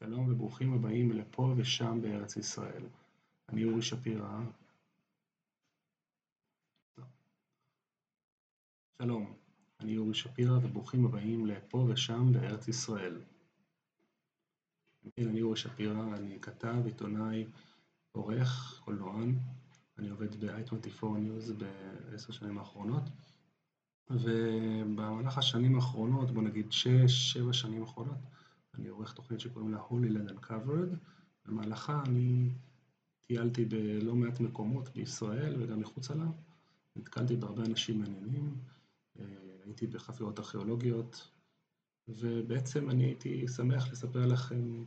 שלום וברוכים הבאים לפה ושם בארץ ישראל. אני אורי שפירא. שלום, אני אורי שפירא וברוכים הבאים לפה ושם בארץ ישראל. כן, אני אורי שפירא, אני כתב, עיתונאי, עורך, קולנוען. אני עובד ב-i24 News בעשר שנים האחרונות. ובמהלך השנים האחרונות, בוא נגיד 6-7 שנים האחרונות, אני עורך תוכנית שקוראים לה Holy Land Uncovered, במהלכה אני טיילתי בלא מעט מקומות בישראל וגם מחוצה לה, נתקלתי בהרבה אנשים מעניינים, אה, הייתי בחפירות ארכיאולוגיות, ובעצם אני הייתי שמח לספר לכם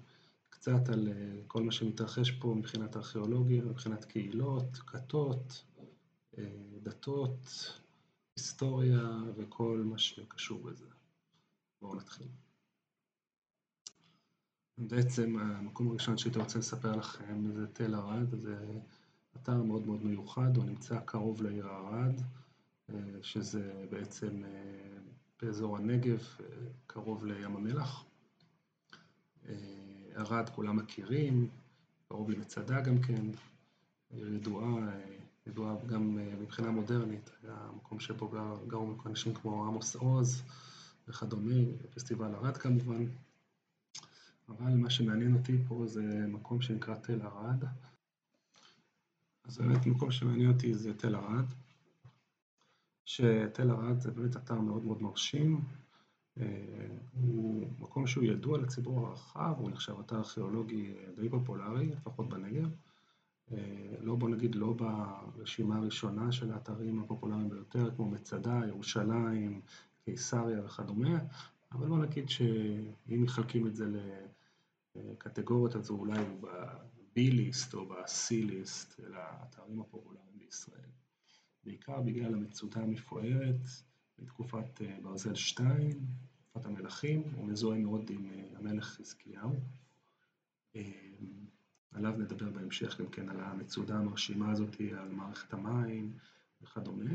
קצת על אה, כל מה שמתרחש פה מבחינת ארכיאולוגיה, מבחינת קהילות, כתות, אה, דתות, היסטוריה וכל מה שקשור בזה. בואו נתחיל. בעצם המקום הראשון שהייתי רוצה לספר לכם זה תל ערד, זה אתר מאוד מאוד מיוחד, הוא נמצא קרוב לעיר ערד, אה, שזה בעצם אה, באזור הנגב, אה, קרוב לים המלח. ערד כולם מכירים, קרוב למצדה גם כן, עיר ידועה, ידועה גם מבחינה מודרנית, היה המקום שבו גרו אנשים כמו עמוס עוז וכדומה, פסטיבל ערד כמובן. אבל מה שמעניין אותי פה זה מקום שנקרא תל ערד. אז באמת מקום שמעניין אותי זה תל ערד, שתל ערד זה באמת אתר מאוד מאוד מרשים, אה, הוא מקום שהוא ידוע לציבור הרחב, הוא נחשב אתר ארכיאולוגי די פופולרי, לפחות בנגב. אה, לא, בוא נגיד, לא ברשימה הראשונה של האתרים הפופולריים ביותר, כמו מצדה, ירושלים, קיסריה וכדומה, אבל בוא נגיד שאם מחלקים את זה קטגוריות, אז הוא אולי ב-B-ליסט או ב-C-ליסט, אל האתרים הפופולריים בישראל. בעיקר בגלל המצודה המפוארת בתקופת אה, ברזל 2, תקופת המלכים, הוא מזוהה מאוד עם אה, המלך חזקיהו. אה, עליו נדבר בהמשך גם כן על המצודה המרשימה הזאת, על מערכת המים וכדומה,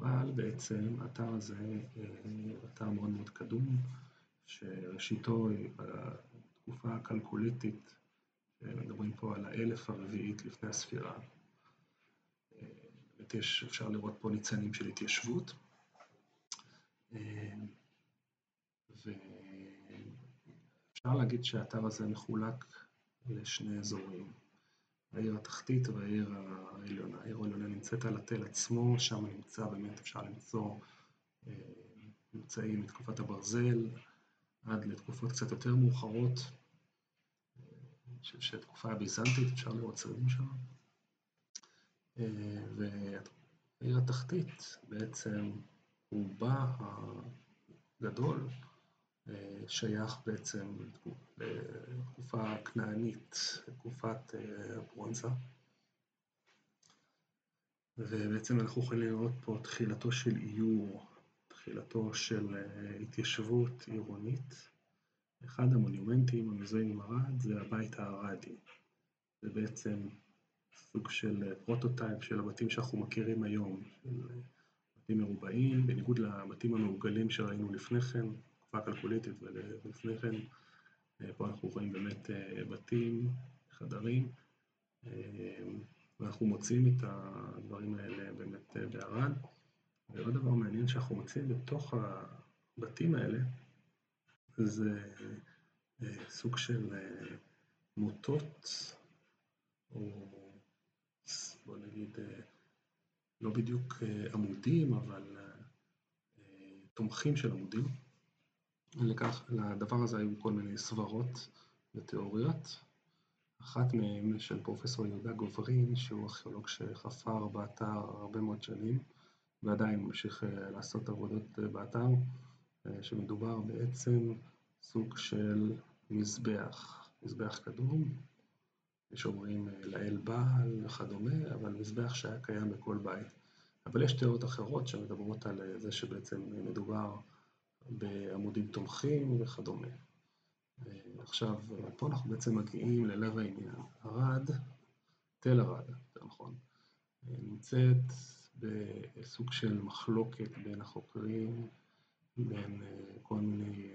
אבל בעצם האתר הזה אתר מאוד מאוד קדום, שראשיתו תקופה כלקוליתית, מדברים פה על האלף הרביעית לפני הספירה. באמת יש, אפשר לראות פה ניצנים של התיישבות. ואפשר להגיד שהאתר הזה מחולק לשני אזורים, העיר התחתית והעיר העליונה. העיר העליונה נמצאת על התל עצמו, שם נמצא, באמת אפשר למצוא ממצאים מתקופת הברזל, עד לתקופות קצת יותר מאוחרות. אני חושב שתקופה הביזנטית, אפשר לראות צרדים שם. והעיר התחתית, בעצם רובה הגדול שייך בעצם לתקופה הכנענית, לתקופת הברונזה. ובעצם אנחנו יכולים לראות פה תחילתו של עיור תחילתו של התיישבות עירונית. אחד המונומנטים המזוהים עם ערד זה הבית הערדי. זה בעצם סוג של פרוטוטייפ של הבתים שאנחנו מכירים היום, של בתים מרובעים, בניגוד לבתים המעוגלים שראינו לפני כן, תקופה כלכוליתית ולפני כן. פה אנחנו רואים באמת בתים, חדרים, ואנחנו מוצאים את הדברים האלה באמת בערד. ועוד דבר מעניין שאנחנו מוצאים בתוך הבתים האלה זה סוג של מוטות, או בוא נגיד, לא בדיוק עמודים, אבל תומכים של עמודים. לכך, לדבר הזה היו כל מיני סברות ותיאוריות. אחת מהן של פרופסור יהודה גוברין, שהוא ארכיאולוג שחפר באתר הרבה מאוד שנים. ועדיין ממשיך לעשות עבודות באתר, שמדובר בעצם סוג של מזבח, מזבח קדום, יש אומרים לאל בעל וכדומה, אבל מזבח שהיה קיים בכל בית. אבל יש תיאוריות אחרות שמדברות על זה שבעצם מדובר בעמודים תומכים וכדומה. עכשיו, פה אנחנו בעצם מגיעים ללב העניין. ערד, תל ערד, יותר נכון, נמצאת בסוג של מחלוקת בין החוקרים, בין כל מיני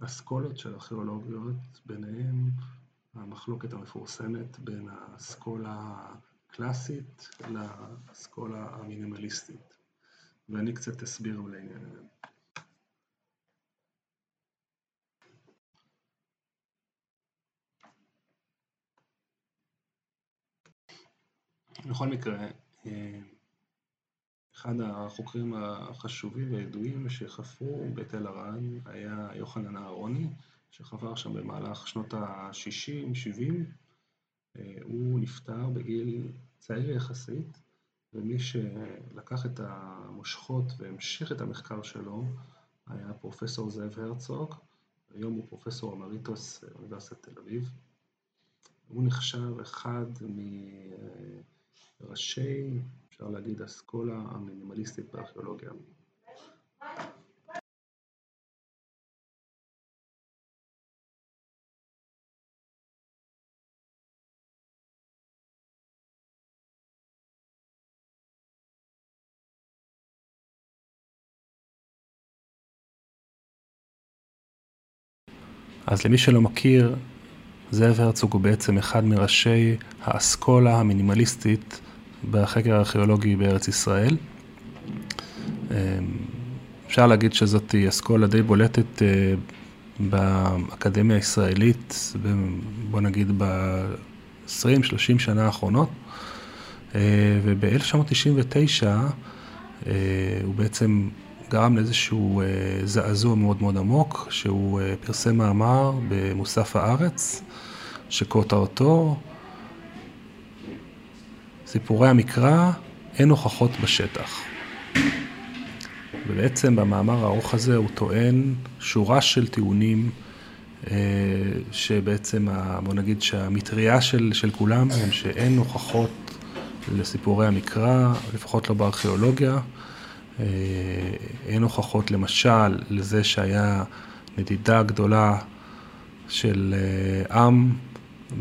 אסכולות של ארכיאולוגיות, ביניהם המחלוקת המפורסמת בין האסכולה הקלאסית לאסכולה המינימליסטית, ואני קצת אסביר לעניין בכל מקרה, אחד החוקרים החשובים והידועים שחפרו בתל ארד היה יוחנן אהרוני, שחפר שם במהלך שנות ה-60-70. הוא נפטר בגיל צעיר יחסית, ומי שלקח את המושכות והמשיך את המחקר שלו היה פרופסור זאב הרצוג, היום הוא פרופסור אמריטוס באוניברסיטת תל אביב. הוא נחשב אחד מראשי אפשר להגיד אסכולה המינימליסטית בארכיאולוגיה. אז למי שלא מכיר, זאב הרצוג הוא בעצם אחד מראשי האסכולה המינימליסטית בחקר הארכיאולוגי בארץ ישראל. אפשר להגיד שזאת אסכולה די בולטת באקדמיה הישראלית, בוא נגיד ב-20-30 שנה האחרונות, וב-1999 הוא בעצם גרם לאיזשהו זעזוע מאוד מאוד עמוק, שהוא פרסם מאמר במוסף הארץ, שכותרתו סיפורי המקרא, אין הוכחות בשטח. ובעצם במאמר הארוך הזה הוא טוען שורה של טיעונים שבעצם, בוא נגיד שהמטריה של, של כולם הם שאין הוכחות לסיפורי המקרא, לפחות לא בארכיאולוגיה. אין הוכחות למשל לזה שהיה נדידה גדולה של עם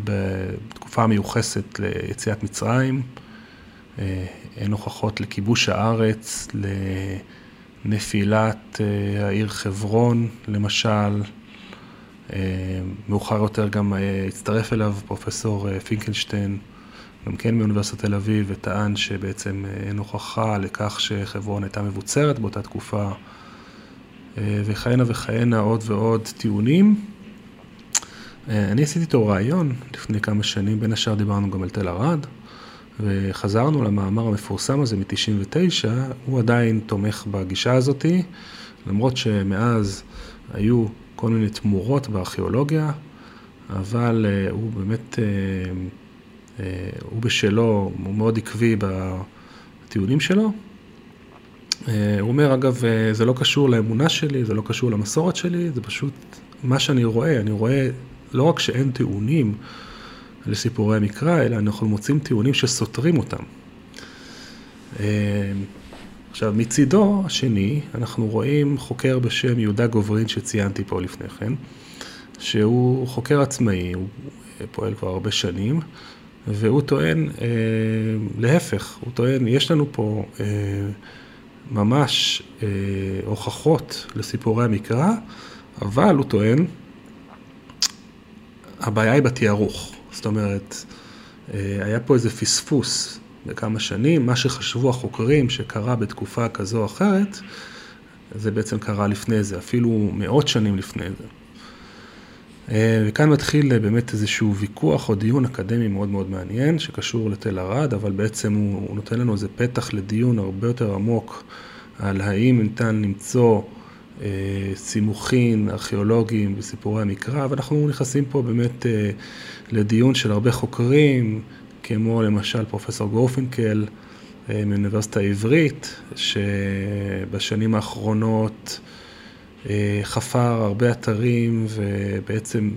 בתקופה מיוחסת ליציאת מצרים, אין הוכחות לכיבוש הארץ, לנפילת העיר חברון למשל, מאוחר יותר גם הצטרף אליו פרופסור פינקלשטיין, גם כן מאוניברסיטת תל אביב, וטען שבעצם אין הוכחה לכך שחברון הייתה מבוצרת באותה תקופה, וכהנה וכהנה עוד ועוד טיעונים. אני עשיתי איתו רעיון לפני כמה שנים, בין השאר דיברנו גם על תל ארד, וחזרנו למאמר המפורסם הזה מ-99, הוא עדיין תומך בגישה הזאתי, למרות שמאז היו כל מיני תמורות בארכיאולוגיה, אבל הוא באמת, הוא בשלו, הוא מאוד עקבי בטיעונים שלו. הוא אומר, אגב, זה לא קשור לאמונה שלי, זה לא קשור למסורת שלי, זה פשוט מה שאני רואה, אני רואה לא רק שאין טיעונים לסיפורי המקרא, אלא אנחנו מוצאים טיעונים שסותרים אותם. עכשיו, מצידו השני, אנחנו רואים חוקר בשם יהודה גוברין שציינתי פה לפני כן, שהוא חוקר עצמאי, הוא פועל כבר הרבה שנים, והוא טוען, להפך, הוא טוען, יש לנו פה ממש הוכחות לסיפורי המקרא, אבל הוא טוען, הבעיה היא בתיארוך. זאת אומרת, היה פה איזה פספוס בכמה שנים, מה שחשבו החוקרים שקרה בתקופה כזו או אחרת, זה בעצם קרה לפני זה, אפילו מאות שנים לפני זה. וכאן מתחיל באמת איזשהו ויכוח או דיון אקדמי מאוד מאוד מעניין, שקשור לתל ארד, אבל בעצם הוא נותן לנו איזה פתח לדיון הרבה יותר עמוק על האם ניתן למצוא סימוכין ארכיאולוגיים בסיפורי המקרא, ואנחנו נכנסים פה באמת לדיון של הרבה חוקרים, כמו למשל פרופסור גורפינקל מאוניברסיטה העברית, שבשנים האחרונות חפר הרבה אתרים ובעצם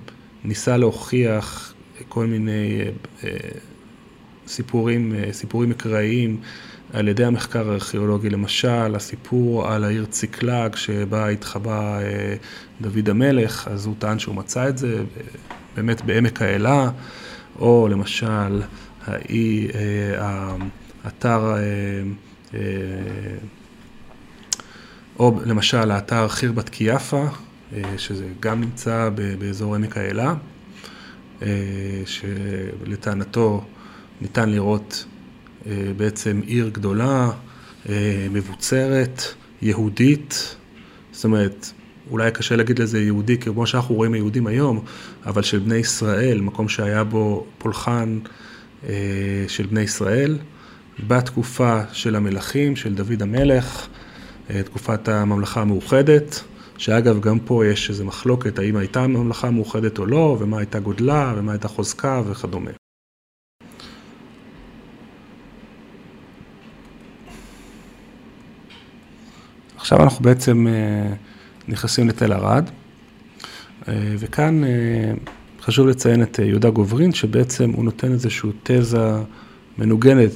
ניסה להוכיח כל מיני סיפורים, סיפורים מקראיים על ידי המחקר הארכיאולוגי, למשל הסיפור על העיר ציקלג שבה התחבא דוד המלך, אז הוא טען שהוא מצא את זה באמת בעמק האלה, או למשל האתר, או למשל האתר חירבת קיאפה שזה גם נמצא באזור עמק האלה, שלטענתו ניתן לראות בעצם עיר גדולה, מבוצרת, יהודית, זאת אומרת, אולי קשה להגיד לזה יהודי, כמו שאנחנו רואים היהודים היום, אבל של בני ישראל, מקום שהיה בו פולחן של בני ישראל, בתקופה של המלכים, של דוד המלך, תקופת הממלכה המאוחדת, שאגב, גם פה יש איזו מחלוקת, האם הייתה ממלכה מאוחדת או לא, ומה הייתה גודלה, ומה הייתה חוזקה וכדומה. עכשיו אנחנו בעצם נכנסים לתל ערד, וכאן חשוב לציין את יהודה גוברין, שבעצם הוא נותן איזושהי תזה מנוגנת.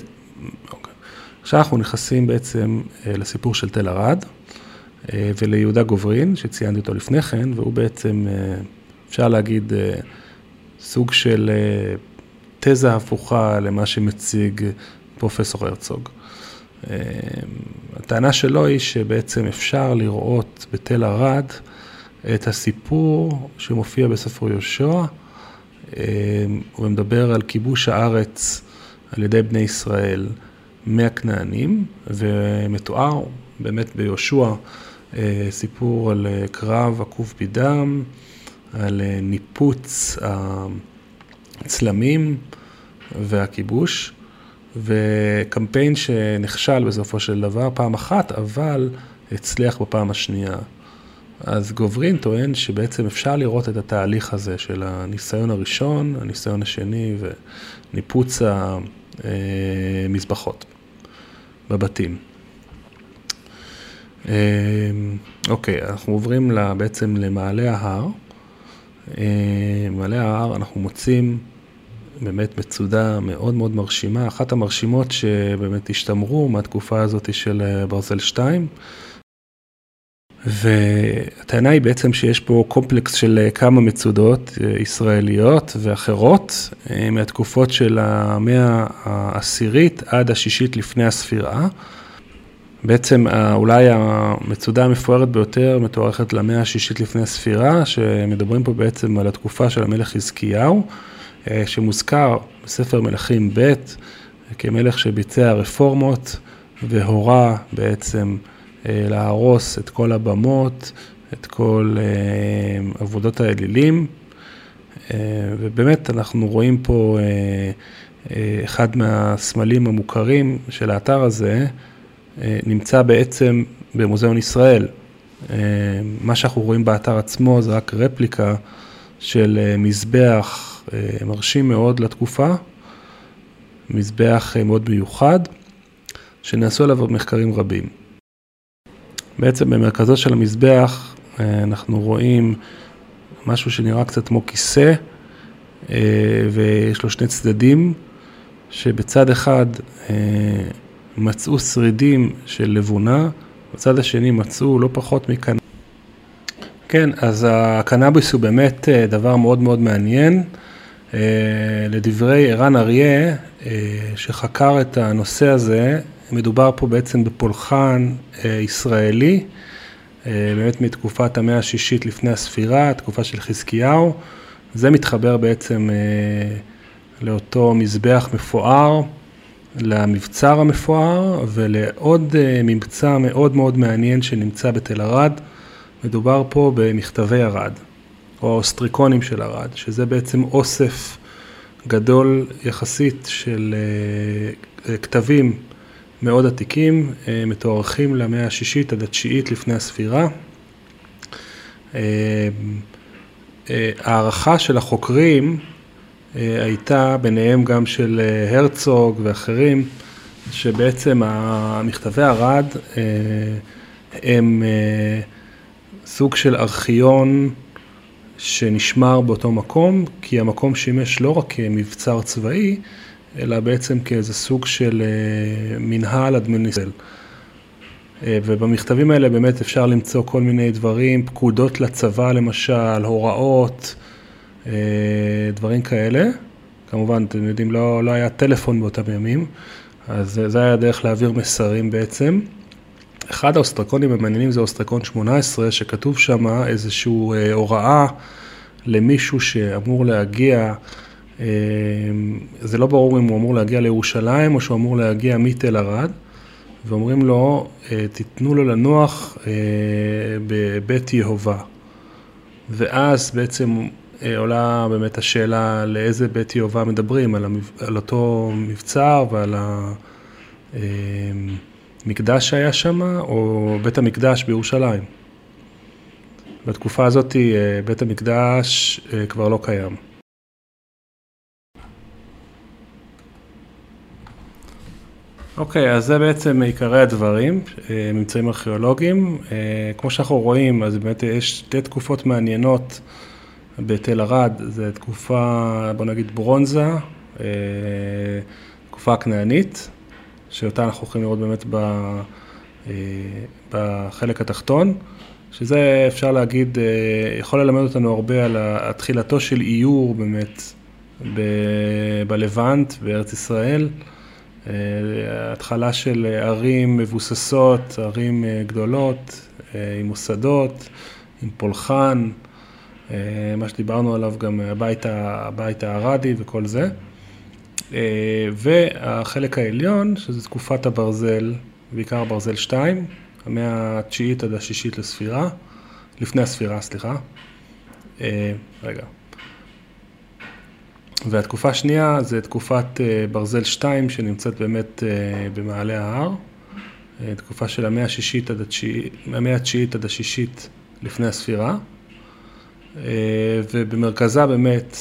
עכשיו אנחנו נכנסים בעצם לסיפור של תל ערד וליהודה גוברין, שציינתי אותו לפני כן, והוא בעצם, אפשר להגיד, סוג של תזה הפוכה למה שמציג פרופסור הרצוג. הטענה שלו היא שבעצם אפשר לראות בתל ערד את הסיפור שמופיע בספר יהושע, הוא מדבר על כיבוש הארץ על ידי בני ישראל מהכנענים, ומתואר באמת ביהושע סיפור על קרב עקוב מדם, על ניפוץ הצלמים והכיבוש, וקמפיין שנכשל בסופו של דבר פעם אחת, אבל הצליח בפעם השנייה. אז גוברין טוען שבעצם אפשר לראות את התהליך הזה של הניסיון הראשון, הניסיון השני וניפוץ המזבחות בבתים. אוקיי, אנחנו עוברים בעצם למעלה ההר. במעלה ההר אנחנו מוצאים באמת מצודה מאוד מאוד מרשימה, אחת המרשימות שבאמת השתמרו מהתקופה הזאת של ברזל 2. והטענה היא בעצם שיש פה קומפלקס של כמה מצודות ישראליות ואחרות מהתקופות של המאה העשירית עד השישית לפני הספירה. בעצם אולי המצודה המפוארת ביותר מתוארכת למאה השישית לפני הספירה, שמדברים פה בעצם על התקופה של המלך חזקיהו, שמוזכר בספר מלכים ב' כמלך שביצע רפורמות והורה בעצם להרוס את כל הבמות, את כל עבודות האלילים, ובאמת אנחנו רואים פה אחד מהסמלים המוכרים של האתר הזה, נמצא בעצם במוזיאון ישראל. מה שאנחנו רואים באתר עצמו זה רק רפליקה של מזבח מרשים מאוד לתקופה, מזבח מאוד מיוחד, שנעשו עליו מחקרים רבים. בעצם במרכזו של המזבח אנחנו רואים משהו שנראה קצת כמו כיסא, ויש לו שני צדדים, שבצד אחד מצאו שרידים של לבונה, בצד השני מצאו לא פחות מקנאביס. כן, אז הקנאביס הוא באמת דבר מאוד מאוד מעניין. לדברי ערן אריה, שחקר את הנושא הזה, מדובר פה בעצם בפולחן ישראלי, באמת מתקופת המאה השישית לפני הספירה, תקופה של חזקיהו. זה מתחבר בעצם לאותו מזבח מפואר, למבצר המפואר ולעוד ממצא מאוד מאוד מעניין שנמצא בתל ערד. מדובר פה במכתבי ערד, או סטריקונים של ערד, שזה בעצם אוסף גדול יחסית של כתבים מאוד עתיקים, מתוארכים למאה השישית עד התשיעית לפני הספירה. הערכה של החוקרים הייתה ביניהם גם של הרצוג ואחרים, שבעצם המכתבי ערד הם סוג של ארכיון שנשמר באותו מקום, כי המקום שימש לא רק כמבצר צבאי, אלא בעצם כאיזה סוג של מנהל אדמיניסטרטיבי. ובמכתבים האלה באמת אפשר למצוא כל מיני דברים, פקודות לצבא למשל, הוראות, דברים כאלה. כמובן, אתם יודעים, לא היה טלפון באותם ימים, אז זה היה הדרך להעביר מסרים בעצם. אחד האוסטרקונים המעניינים זה אוסטרקון 18, שכתוב שם איזושהי הוראה למישהו שאמור להגיע, זה לא ברור אם הוא אמור להגיע לירושלים או שהוא אמור להגיע מתל ערד. ואומרים לו, אה, תיתנו לו לנוח אה, בבית יהובה. ואז בעצם אה, עולה באמת השאלה לאיזה בית יהובה מדברים, על, המב... על אותו מבצר ועל המקדש שהיה שם, או בית המקדש בירושלים. בתקופה הזאת בית המקדש כבר לא קיים. אוקיי, אז זה בעצם עיקרי הדברים, אה, ממצאים ארכיאולוגיים. אה, כמו שאנחנו רואים, אז באמת יש שתי תקופות מעניינות בתל ערד, זו תקופה, בוא נגיד ברונזה, אה, תקופה הכנענית, שאותה אנחנו יכולים לראות באמת בחלק התחתון, שזה אפשר להגיד, יכול ללמד אותנו הרבה על תחילתו של איור באמת בלבנט, בארץ ישראל. אה, התחלה של ערים מבוססות, ערים אה, גדולות, אה, עם מוסדות, עם פולחן, מה שדיברנו עליו גם הבית, הבית הערדי וכל זה. והחלק העליון, שזה תקופת הברזל, בעיקר ברזל 2, המאה התשיעית עד השישית לספירה, לפני הספירה, סליחה. רגע, והתקופה השנייה זה תקופת אה, ברזל 2 שנמצאת באמת אה, במעלה ההר, אה, תקופה של המאה השישית עד התשיעית, המאה התשיעית עד השישית לפני הספירה, ובמרכזה באמת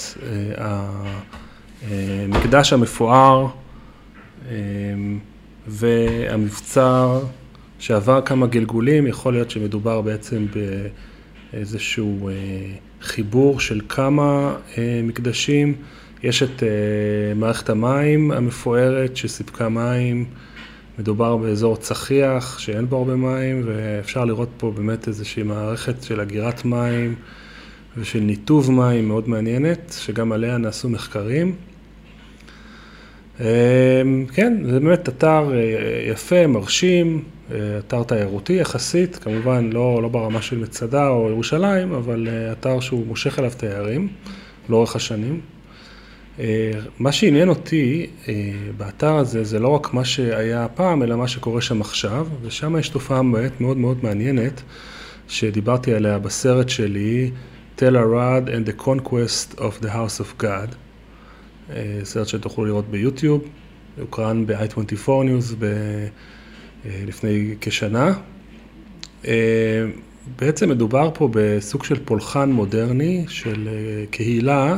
המקדש המפואר והמבצר שעבר כמה גלגולים, יכול להיות שמדובר בעצם באיזשהו חיבור של כמה מקדשים. יש את uh, מערכת המים המפוארת שסיפקה מים, מדובר באזור צחיח שאין בו הרבה מים ואפשר לראות פה באמת איזושהי מערכת של אגירת מים ושל ניתוב מים מאוד מעניינת, שגם עליה נעשו מחקרים. Uh, כן, זה באמת אתר uh, יפה, מרשים, אתר תיירותי יחסית, כמובן לא, לא ברמה של מצדה או ירושלים, אבל אתר שהוא מושך אליו תיירים לאורך השנים. אה, מה שעניין אותי אה, באתר הזה זה לא רק מה שהיה פעם, אלא מה שקורה שם עכשיו, ושם יש תופעה באמת מאוד מאוד מעניינת, שדיברתי עליה בסרט שלי, Tell Arad and the Conquest of the House of God, אה, סרט שתוכלו לראות ביוטיוב, הוקרן ב-i24 News ב- לפני כשנה. בעצם מדובר פה בסוג של פולחן מודרני של קהילה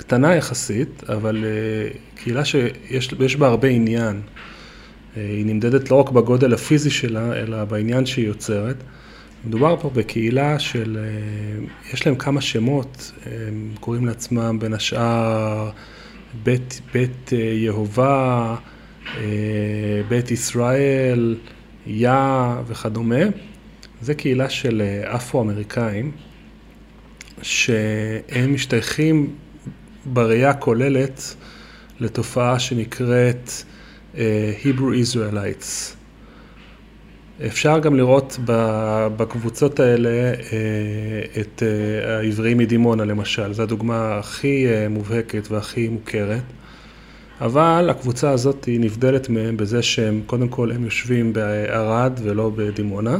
קטנה יחסית, אבל אה, קהילה שיש בה הרבה עניין. אה, היא נמדדת לא רק בגודל הפיזי שלה, אלא בעניין שהיא יוצרת. מדובר פה בקהילה של, אה, יש להם כמה שמות, הם קוראים לעצמם בין השאר בית, בית יהובה, בית ישראל, יא וכדומה. זו קהילה של אפרו-אמריקאים, שהם משתייכים בראייה כוללת לתופעה שנקראת uh, Hebrew Israelites. אפשר גם לראות בקבוצות האלה uh, את uh, העבריים מדימונה למשל, זו הדוגמה הכי מובהקת והכי מוכרת. אבל הקבוצה הזאת היא נבדלת מהם בזה שהם, קודם כל הם יושבים בערד ולא בדימונה,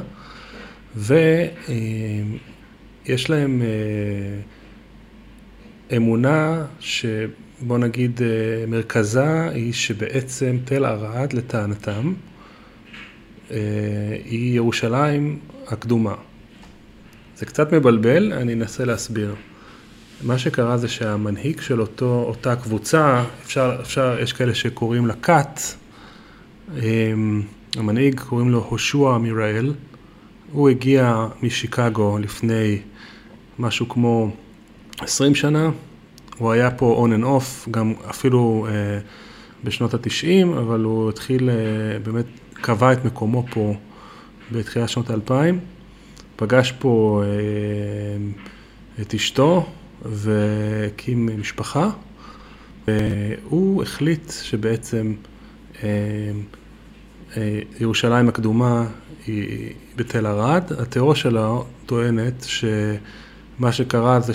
ויש להם אמונה שבוא נגיד אה, מרכזה היא שבעצם תל ערד לטענתם אה, היא ירושלים הקדומה. זה קצת מבלבל, אני אנסה להסביר. מה שקרה זה שהמנהיג של אותו, אותה קבוצה, אפשר, אפשר, יש כאלה שקוראים לה כת, אמ, המנהיג קוראים לו הושע מיראל, הוא הגיע משיקגו לפני משהו כמו 20 שנה, הוא היה פה on and off, גם אפילו uh, בשנות התשעים, אבל הוא התחיל, uh, באמת קבע את מקומו פה בתחילת שנות האלפיים. פגש פה uh, את אשתו והקים משפחה, והוא החליט שבעצם uh, ירושלים הקדומה היא בתל ערד. התיאוריה שלה טוענת שמה שקרה זה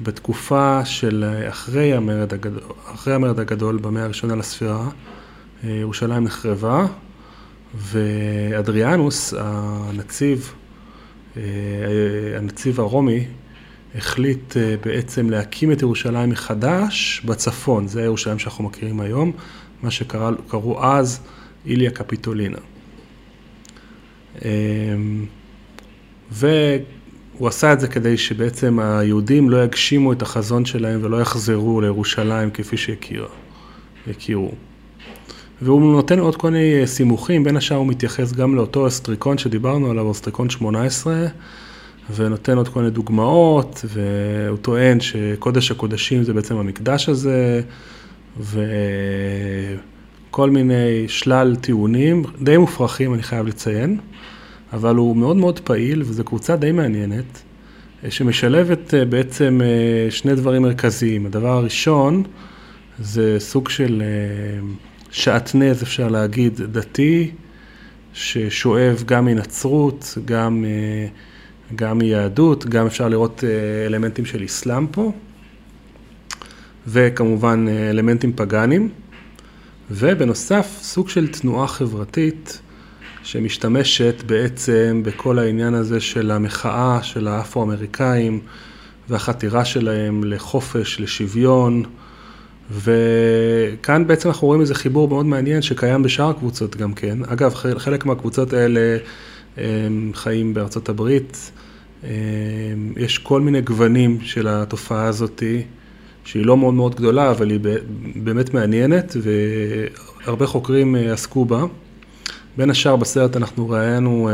שבתקופה של אחרי המרד הגדול, אחרי המרד הגדול במאה הראשונה לספירה, ירושלים נחרבה, ואדריאנוס, הנציב, הנציב הרומי, החליט בעצם להקים את ירושלים מחדש בצפון, זה הירושלים שאנחנו מכירים היום, מה שקראו אז איליה קפיטולינה. והוא עשה את זה כדי שבעצם היהודים לא יגשימו את החזון שלהם ולא יחזרו לירושלים כפי שהכירו. והוא נותן עוד כל מיני סימוכים, בין השאר הוא מתייחס גם לאותו אסטריקון שדיברנו עליו, אסטריקון 18, ונותן עוד כל מיני דוגמאות, והוא טוען שקודש הקודשים זה בעצם המקדש הזה, וכל מיני שלל טיעונים, די מופרכים אני חייב לציין, אבל הוא מאוד מאוד פעיל, וזו קבוצה די מעניינת, שמשלבת בעצם שני דברים מרכזיים. הדבר הראשון זה סוג של שעטנז, אפשר להגיד, דתי, ששואב גם מנצרות, גם, גם מיהדות, גם אפשר לראות אלמנטים של אסלאם פה, וכמובן אלמנטים פגאנים, ובנוסף סוג של תנועה חברתית שמשתמשת בעצם בכל העניין הזה של המחאה של האפרו-אמריקאים והחתירה שלהם לחופש, לשוויון, וכאן בעצם אנחנו רואים איזה חיבור מאוד מעניין שקיים בשאר הקבוצות גם כן. אגב, חלק מהקבוצות האלה הם חיים בארצות הברית. יש כל מיני גוונים של התופעה הזאתי, שהיא לא מאוד מאוד גדולה, אבל היא באמת מעניינת, והרבה חוקרים עסקו בה. בין השאר בסרט אנחנו ראינו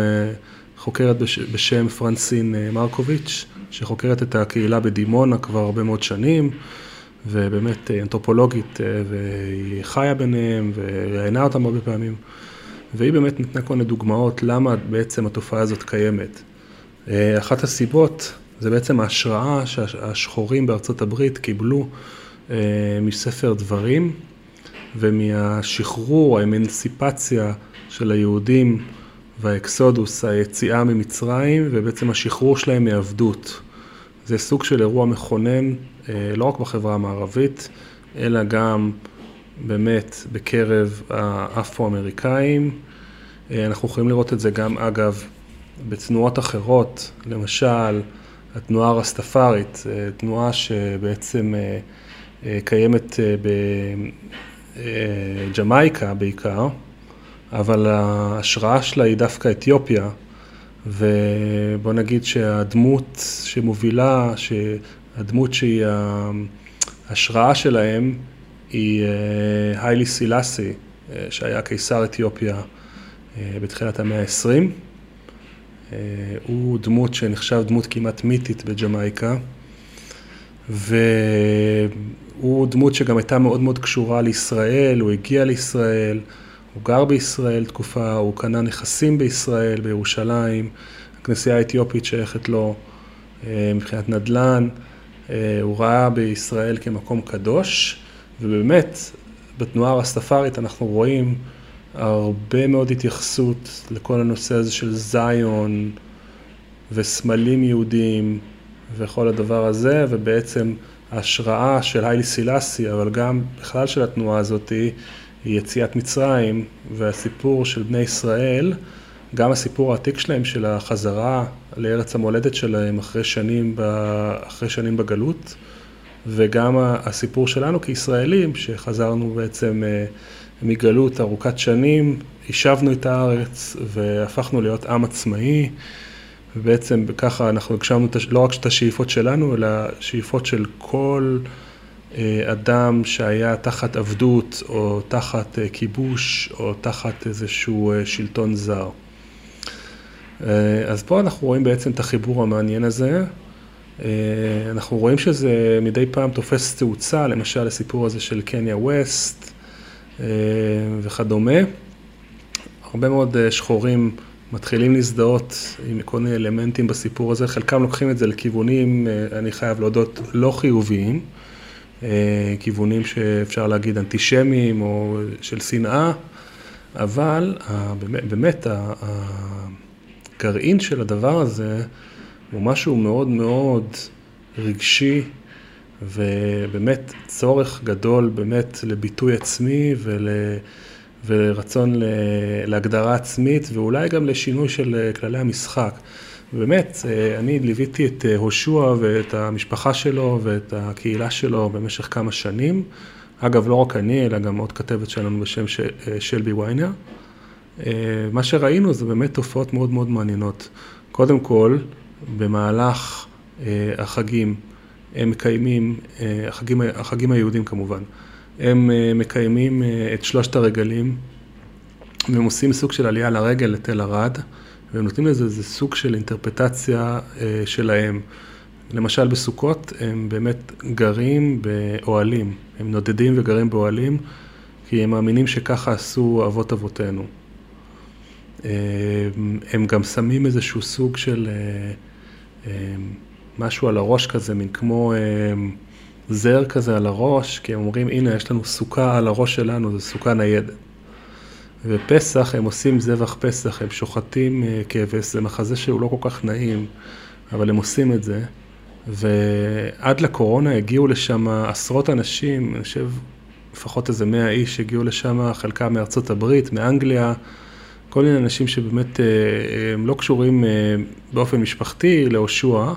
חוקרת בשם פרנסין מרקוביץ', שחוקרת את הקהילה בדימונה כבר הרבה מאוד שנים. ובאמת אנתרופולוגית, והיא חיה ביניהם וראיינה אותם הרבה פעמים, והיא באמת נתנה כל מיני דוגמאות למה בעצם התופעה הזאת קיימת. אחת הסיבות זה בעצם ההשראה שהשחורים בארצות הברית קיבלו מספר דברים ומהשחרור, האמנסיפציה של היהודים והאקסודוס, היציאה ממצרים ובעצם השחרור שלהם מעבדות. זה סוג של אירוע מכונן לא רק בחברה המערבית, אלא גם באמת בקרב האפרו-אמריקאים. אנחנו יכולים לראות את זה גם, אגב, בתנועות אחרות, למשל, התנועה הרסטפארית, תנועה שבעצם קיימת בג'מייקה בעיקר, אבל ההשראה שלה היא דווקא אתיופיה, ובוא נגיד שהדמות שמובילה, הדמות שהיא ההשראה שלהם היא היילי סילאסי, שהיה קיסר אתיופיה בתחילת המאה ה-20. הוא דמות שנחשב דמות כמעט מיתית בג'מייקה, והוא דמות שגם הייתה מאוד מאוד קשורה לישראל, הוא הגיע לישראל, הוא גר בישראל תקופה, הוא קנה נכסים בישראל, בירושלים, הכנסייה האתיופית שייכת לו מבחינת נדל"ן. הוא ראה בישראל כמקום קדוש, ובאמת בתנועה הרסטפארית אנחנו רואים הרבה מאוד התייחסות לכל הנושא הזה של זיון וסמלים יהודיים וכל הדבר הזה, ובעצם ההשראה של היילי סילאסי, אבל גם בכלל של התנועה הזאת, היא יציאת מצרים והסיפור של בני ישראל, גם הסיפור העתיק שלהם של החזרה לארץ המולדת שלהם אחרי שנים, אחרי שנים בגלות, וגם הסיפור שלנו כישראלים, שחזרנו בעצם מגלות ארוכת שנים, יישבנו את הארץ והפכנו להיות עם עצמאי, ובעצם ככה אנחנו הגשמנו לא רק את השאיפות שלנו, אלא שאיפות של כל אדם שהיה תחת עבדות, או תחת כיבוש, או תחת איזשהו שלטון זר. אז פה אנחנו רואים בעצם את החיבור המעניין הזה. אנחנו רואים שזה מדי פעם תופס תאוצה, למשל הסיפור הזה של קניה ווסט וכדומה. הרבה מאוד שחורים מתחילים להזדהות עם כל מיני אלמנטים בסיפור הזה, חלקם לוקחים את זה לכיוונים, אני חייב להודות, לא חיוביים, כיוונים שאפשר להגיד אנטישמיים או של שנאה, אבל באמת הגרעין של הדבר הזה הוא משהו מאוד מאוד רגשי ובאמת צורך גדול באמת לביטוי עצמי ול... ורצון להגדרה עצמית ואולי גם לשינוי של כללי המשחק. באמת, אני ליוויתי את הושע ואת המשפחה שלו ואת הקהילה שלו במשך כמה שנים. אגב, לא רק אני, אלא גם עוד כתבת שלנו בשם שלבי ויינר. מה שראינו זה באמת תופעות מאוד מאוד מעניינות. קודם כל, במהלך החגים, הם מקיימים, החגים, החגים היהודים כמובן, הם מקיימים את שלושת הרגלים, והם עושים סוג של עלייה לרגל לתל ערד, והם נותנים לזה איזה סוג של אינטרפטציה שלהם. למשל בסוכות הם באמת גרים באוהלים, הם נודדים וגרים באוהלים, כי הם מאמינים שככה עשו אבות אבותינו. הם גם שמים איזשהו סוג של משהו על הראש כזה, מין כמו זר כזה על הראש, כי הם אומרים, הנה, יש לנו סוכה על הראש שלנו, זו סוכה ניידת. ופסח, הם עושים זבח פסח, הם שוחטים כבש, זה מחזה שהוא לא כל כך נעים, אבל הם עושים את זה. ועד לקורונה הגיעו לשם עשרות אנשים, אני חושב לפחות איזה מאה איש הגיעו לשם, חלקם מארצות הברית, מאנגליה, כל מיני אנשים שבאמת הם לא קשורים באופן משפחתי להושע,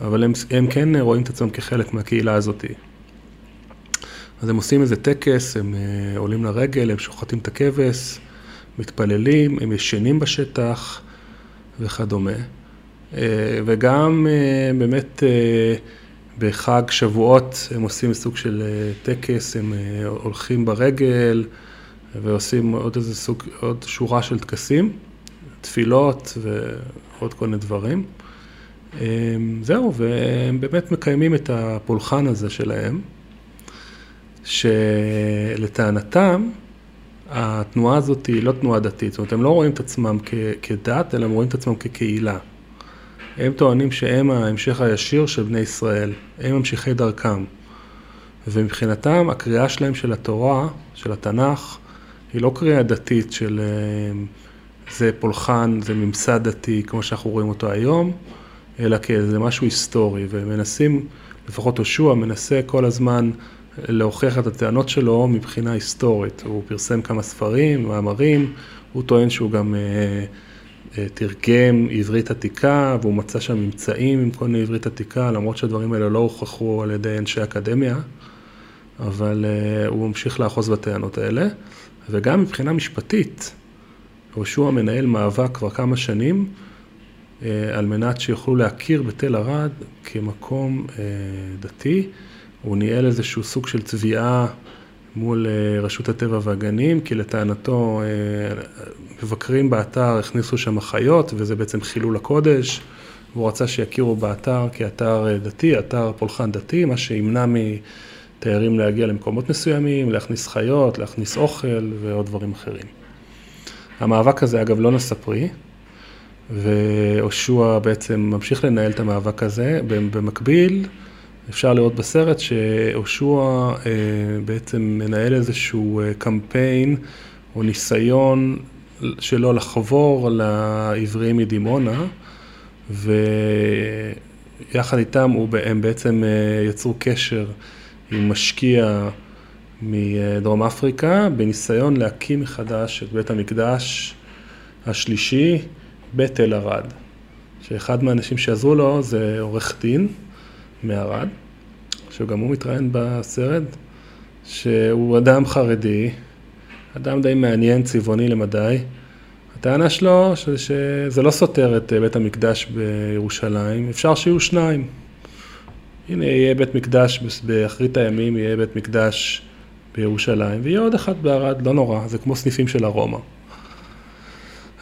אבל הם, הם כן רואים את עצמם כחלק מהקהילה הזאת. אז הם עושים איזה טקס, הם עולים לרגל, הם שוחטים את הכבש, מתפללים, הם ישנים בשטח וכדומה. וגם באמת בחג שבועות הם עושים סוג של טקס, הם הולכים ברגל ועושים עוד איזה סוג, עוד שורה של טקסים, תפילות ועוד כל מיני דברים. זהו, והם באמת מקיימים את הפולחן הזה שלהם, שלטענתם התנועה הזאת היא לא תנועה דתית, זאת אומרת, הם לא רואים את עצמם כדת, אלא הם רואים את עצמם כקהילה. הם טוענים שהם ההמשך הישיר של בני ישראל, הם ממשיכי דרכם. ומבחינתם הקריאה שלהם של התורה, של התנ"ך, היא לא קריאה דתית של זה פולחן, זה ממסד דתי כמו שאנחנו רואים אותו היום, אלא כאיזה משהו היסטורי, ומנסים, לפחות יהושע מנסה כל הזמן להוכיח את הטענות שלו מבחינה היסטורית. הוא פרסם כמה ספרים, מאמרים, הוא טוען שהוא גם תרגם עברית עתיקה, והוא מצא שם ממצאים עם כל מיני עברית עתיקה, למרות שהדברים האלה לא הוכחו על ידי אנשי אקדמיה, אבל הוא ממשיך לאחוז בטענות האלה. וגם מבחינה משפטית, יהושע מנהל מאבק כבר כמה שנים, על מנת שיוכלו להכיר בתל ערד כמקום דתי. הוא ניהל איזשהו סוג של תביעה מול רשות הטבע והגנים, כי לטענתו מבקרים באתר הכניסו שם חיות, וזה בעצם חילול הקודש, והוא רצה שיכירו באתר כאתר דתי, אתר פולחן דתי, מה שימנע מתיירים להגיע למקומות מסוימים, להכניס חיות, להכניס אוכל ועוד דברים אחרים. המאבק הזה אגב לא נשא פרי, ויהושע בעצם ממשיך לנהל את המאבק הזה, במקביל אפשר לראות בסרט שיהושע בעצם מנהל איזשהו קמפיין או ניסיון שלו לחבור לעבריים מדימונה, ויחד איתם הם בעצם יצרו קשר עם משקיע מדרום אפריקה, בניסיון להקים מחדש את בית המקדש השלישי בתל ערד. שאחד מהאנשים שעזרו לו זה עורך דין מערד, שגם הוא מתראיין בסרט, שהוא אדם חרדי, אדם די מעניין, צבעוני למדי. הטענה שלו שזה לא סותר את בית המקדש בירושלים, אפשר שיהיו שניים. הנה יהיה בית מקדש באחרית הימים, יהיה בית מקדש בירושלים, ויהיה עוד אחד בערד, לא נורא, זה כמו סניפים של ארומה.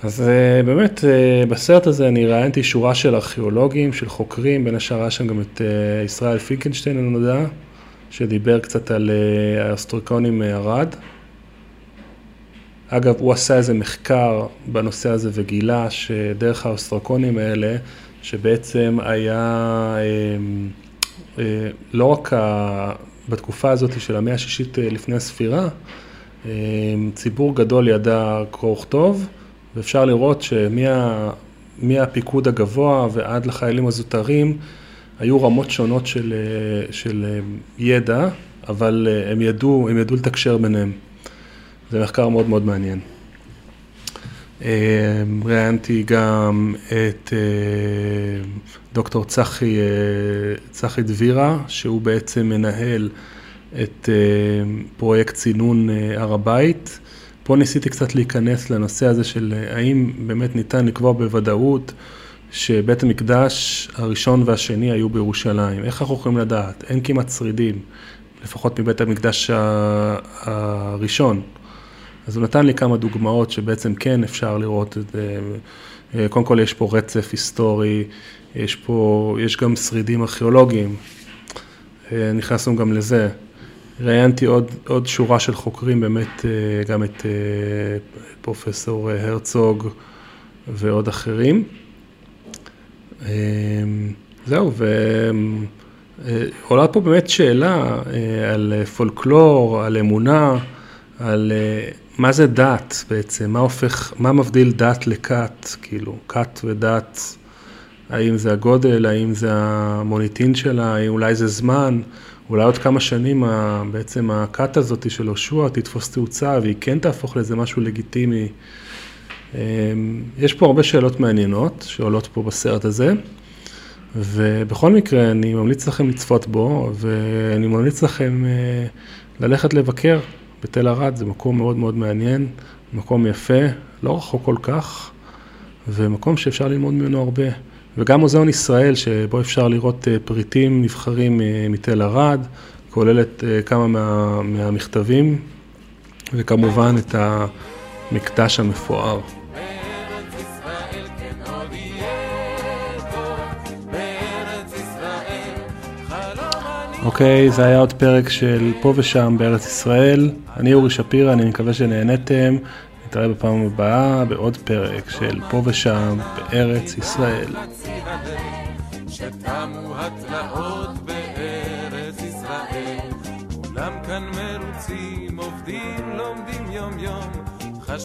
אז באמת בסרט הזה אני ראיינתי שורה של ארכיאולוגים, של חוקרים, בין השאר היה שם גם את ישראל פינקלשטיין הנודע, שדיבר קצת על האוסטרקונים מערד. אגב, הוא עשה איזה מחקר בנושא הזה וגילה שדרך האוסטרקונים האלה, שבעצם היה לא רק בתקופה הזאת של המאה השישית לפני הספירה, ציבור גדול ידע קרוא וכתוב, ואפשר לראות שמהפיקוד הגבוה ועד לחיילים הזוטרים, היו רמות שונות של, של ידע, אבל הם ידעו, הם ידעו לתקשר ביניהם. זה מחקר מאוד מאוד מעניין. ראיינתי גם את דוקטור צחי, צחי דבירה, שהוא בעצם מנהל את פרויקט צינון הר הבית. פה ניסיתי קצת להיכנס לנושא הזה של האם באמת ניתן לקבוע בוודאות שבית המקדש הראשון והשני היו בירושלים. איך אנחנו יכולים לדעת? אין כמעט שרידים, לפחות מבית המקדש הראשון. אז הוא נתן לי כמה דוגמאות שבעצם כן אפשר לראות את זה. קודם כל יש פה רצף היסטורי, יש פה, יש גם שרידים ארכיאולוגיים, נכנסנו גם לזה. ראיינתי עוד, עוד שורה של חוקרים, באמת גם את פרופסור הרצוג ועוד אחרים. זהו, ועולה פה באמת שאלה על פולקלור, על אמונה, על מה זה דת בעצם, מה הופך, מה מבדיל דת לכת, כאילו, כת ודת, האם זה הגודל, האם זה המוניטין שלה, אולי זה זמן, אולי עוד כמה שנים בעצם הכת הזאת של הושע תתפוס תאוצה והיא כן תהפוך לאיזה משהו לגיטימי. יש פה הרבה שאלות מעניינות שעולות פה בסרט הזה, ובכל מקרה אני ממליץ לכם לצפות בו, ואני ממליץ לכם ללכת לבקר בתל ערד, זה מקום מאוד מאוד מעניין, מקום יפה, לא רחוק כל כך, ומקום שאפשר ללמוד ממנו הרבה. וגם מוזיאון ישראל, שבו אפשר לראות פריטים נבחרים מתל ערד, כולל את כמה מה, מהמכתבים, וכמובן את המקדש המפואר. אוקיי, זה היה עוד פרק של פה ושם בארץ ישראל. אני אורי שפירא, אני מקווה שנהנתם. נתראה בפעם הבאה בעוד פרק של פה ושם בארץ ישראל. שתמו התלאות